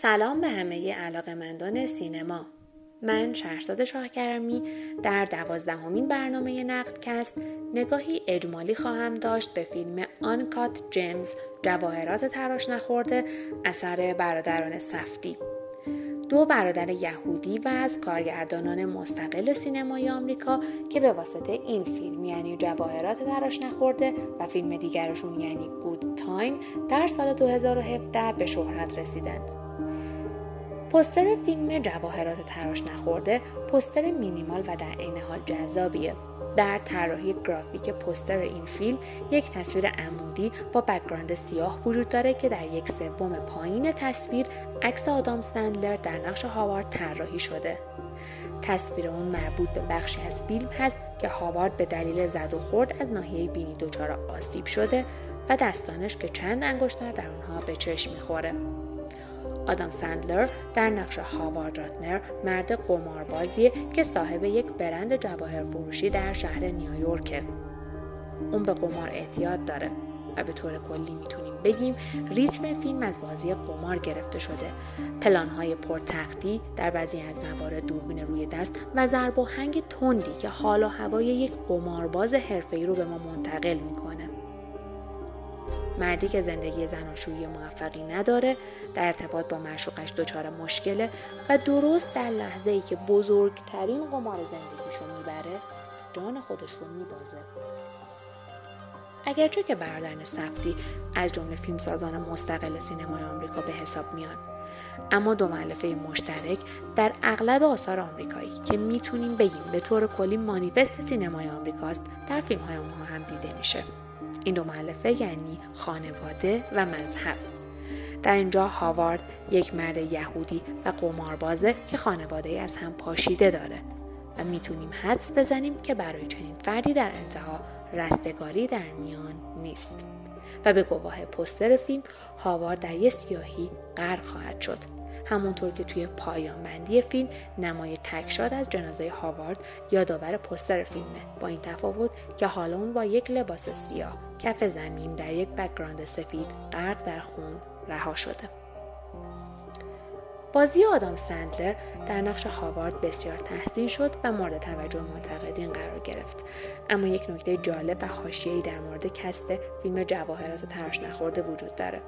سلام به همه علاقمندان سینما من شهرزاد شاهکرمی در دوازدهمین برنامه نقدکست نگاهی اجمالی خواهم داشت به فیلم آنکات جیمز جواهرات تراش نخورده اثر برادران سفتی دو برادر یهودی و از کارگردانان مستقل سینمای آمریکا که به واسطه این فیلم یعنی جواهرات تراش نخورده و فیلم دیگرشون یعنی گود تایم در سال 2017 به شهرت رسیدند. پوستر فیلم جواهرات تراش نخورده پوستر مینیمال و در عین حال جذابیه. در طراحی گرافیک پوستر این فیلم یک تصویر عمودی با background سیاه وجود داره که در یک سوم پایین تصویر عکس آدام سندلر در نقش هاوارد طراحی شده. تصویر اون مربوط به بخشی از فیلم هست که هاوارد به دلیل زد و خورد از ناحیه بینی دچار آسیب شده و دستانش که چند انگشتر در اونها به چشم می‌خوره. آدام سندلر در نقش هاوارد راتنر مرد قماربازیه که صاحب یک برند جواهر فروشی در شهر نیویورکه. اون به قمار احتیاط داره و به طور کلی می‌تونیم بگیم ریتم فیلم از بازی قمار گرفته شده پلانهای پرتختی در بعضی از موارد دوربین روی دست و ضرب و هنگ تندی که حال و هوای یک قمارباز حرفه‌ای رو به ما منتقل می‌کنه مردی که زندگی زناشویی موفقی نداره در ارتباط با معشوقش دچار مشکله و درست در لحظه ای که بزرگترین قمار زندگیشو می‌بره جان خودش رو میبازه. اگرچه که برادران سفتی از جمله فیلمسازان مستقل سینمای آمریکا به حساب میان اما دو معلفه مشترک در اغلب آثار آمریکایی که می‌تونیم بگیم به طور کلی مانیفست سینمای آمریکاست در فیلم های اونها هم دیده میشه. این دو معلفه یعنی خانواده و مذهب. در اینجا هاوارد یک مرد یهودی و قماربازه که خانواده از هم پاشیده داره و می‌تونیم حدس بزنیم که برای چنین فردی در انتها رستگاری در میان نیست. و به گواه پستر فیلم هاوارد در یه سیاهی غرق خواهد شد. همونطور که توی پایان بندی فیلم نمای تک shot از جنازه هاوارد یادآور پوستر فیلمه. با این تفاوت که حالا اون با یک لباس سیاه کف زمین در یک background سفید غرق در خون رها شده. بازی آدام سندلر در نقش هاوارد بسیار تحسین شد و مورد توجه منتقدین قرار گرفت. اما یک نکته جالب و حاشیه‌ای در مورد cast فیلم جواهرات تراش نخورده وجود داره.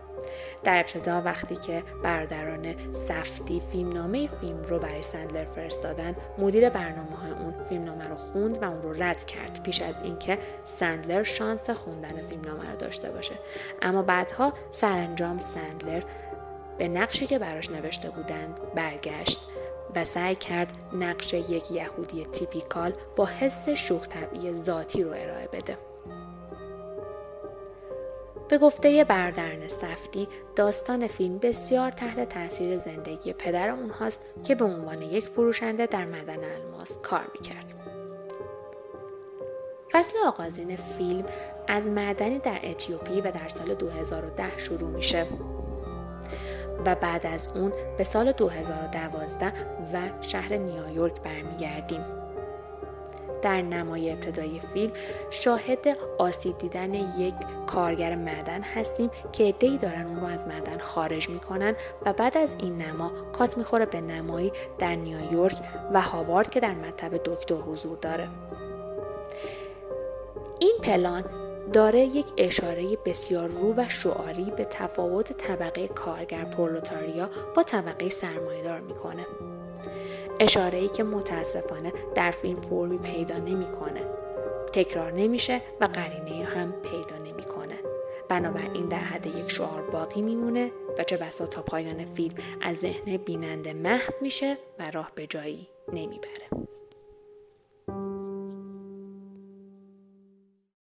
در ابتدا وقتی که برادران سفتی فیلمنامه فیلم رو برای سندلر فرستادن مدیر برنامه های اون فیلمنامه رو خوند و اون رو رد کرد پیش از اینکه سندلر شانس خوندن فیلمنامه رو داشته باشه. اما بعدها سرانجام سندلر به نقشی که براش نوشته بودند برگشت و سعی کرد نقش یک یهودی تیپیکال با حس شوخ طبعی ذاتی رو ارائه بده. به گفته بردرن سفتی داستان فیلم بسیار تحت تاثیر زندگی پدر اونهاست که به عنوان یک فروشنده در مدن الماس کار می‌کرد. فصل آغازین فیلم از معدنی در اتیوپی و در سال 2010 شروع میشه و بعد از اون به سال 2012 و شهر نیویورک برمیگردیم. در نمای ابتدای فیلم شاهد آسیب دیدن یک کارگر معدن هستیم که ادهی دارن اون رو از معدن خارج می‌کنن و بعد از این نما کات می‌خوره به نمایی در نیویورک و هاوارد که در مطب دکتر حضور داره این پلان داره یک اشاره بسیار رو و شعاری به تفاوت طبقه کارگر پرولتاریا با طبقه سرمایهدار می‌کنه. اشاره ای که متاسفانه در فیلم فرمی پیدا نمی‌کنه. تکرار نمیشه و قرینه هم پیدا نمی‌کنه. بنابراین در حد یک شعار باقی میمونه و چه بسا تا پایان فیلم از ذهن بیننده محو میشه و راه به جایی نمی‌بره.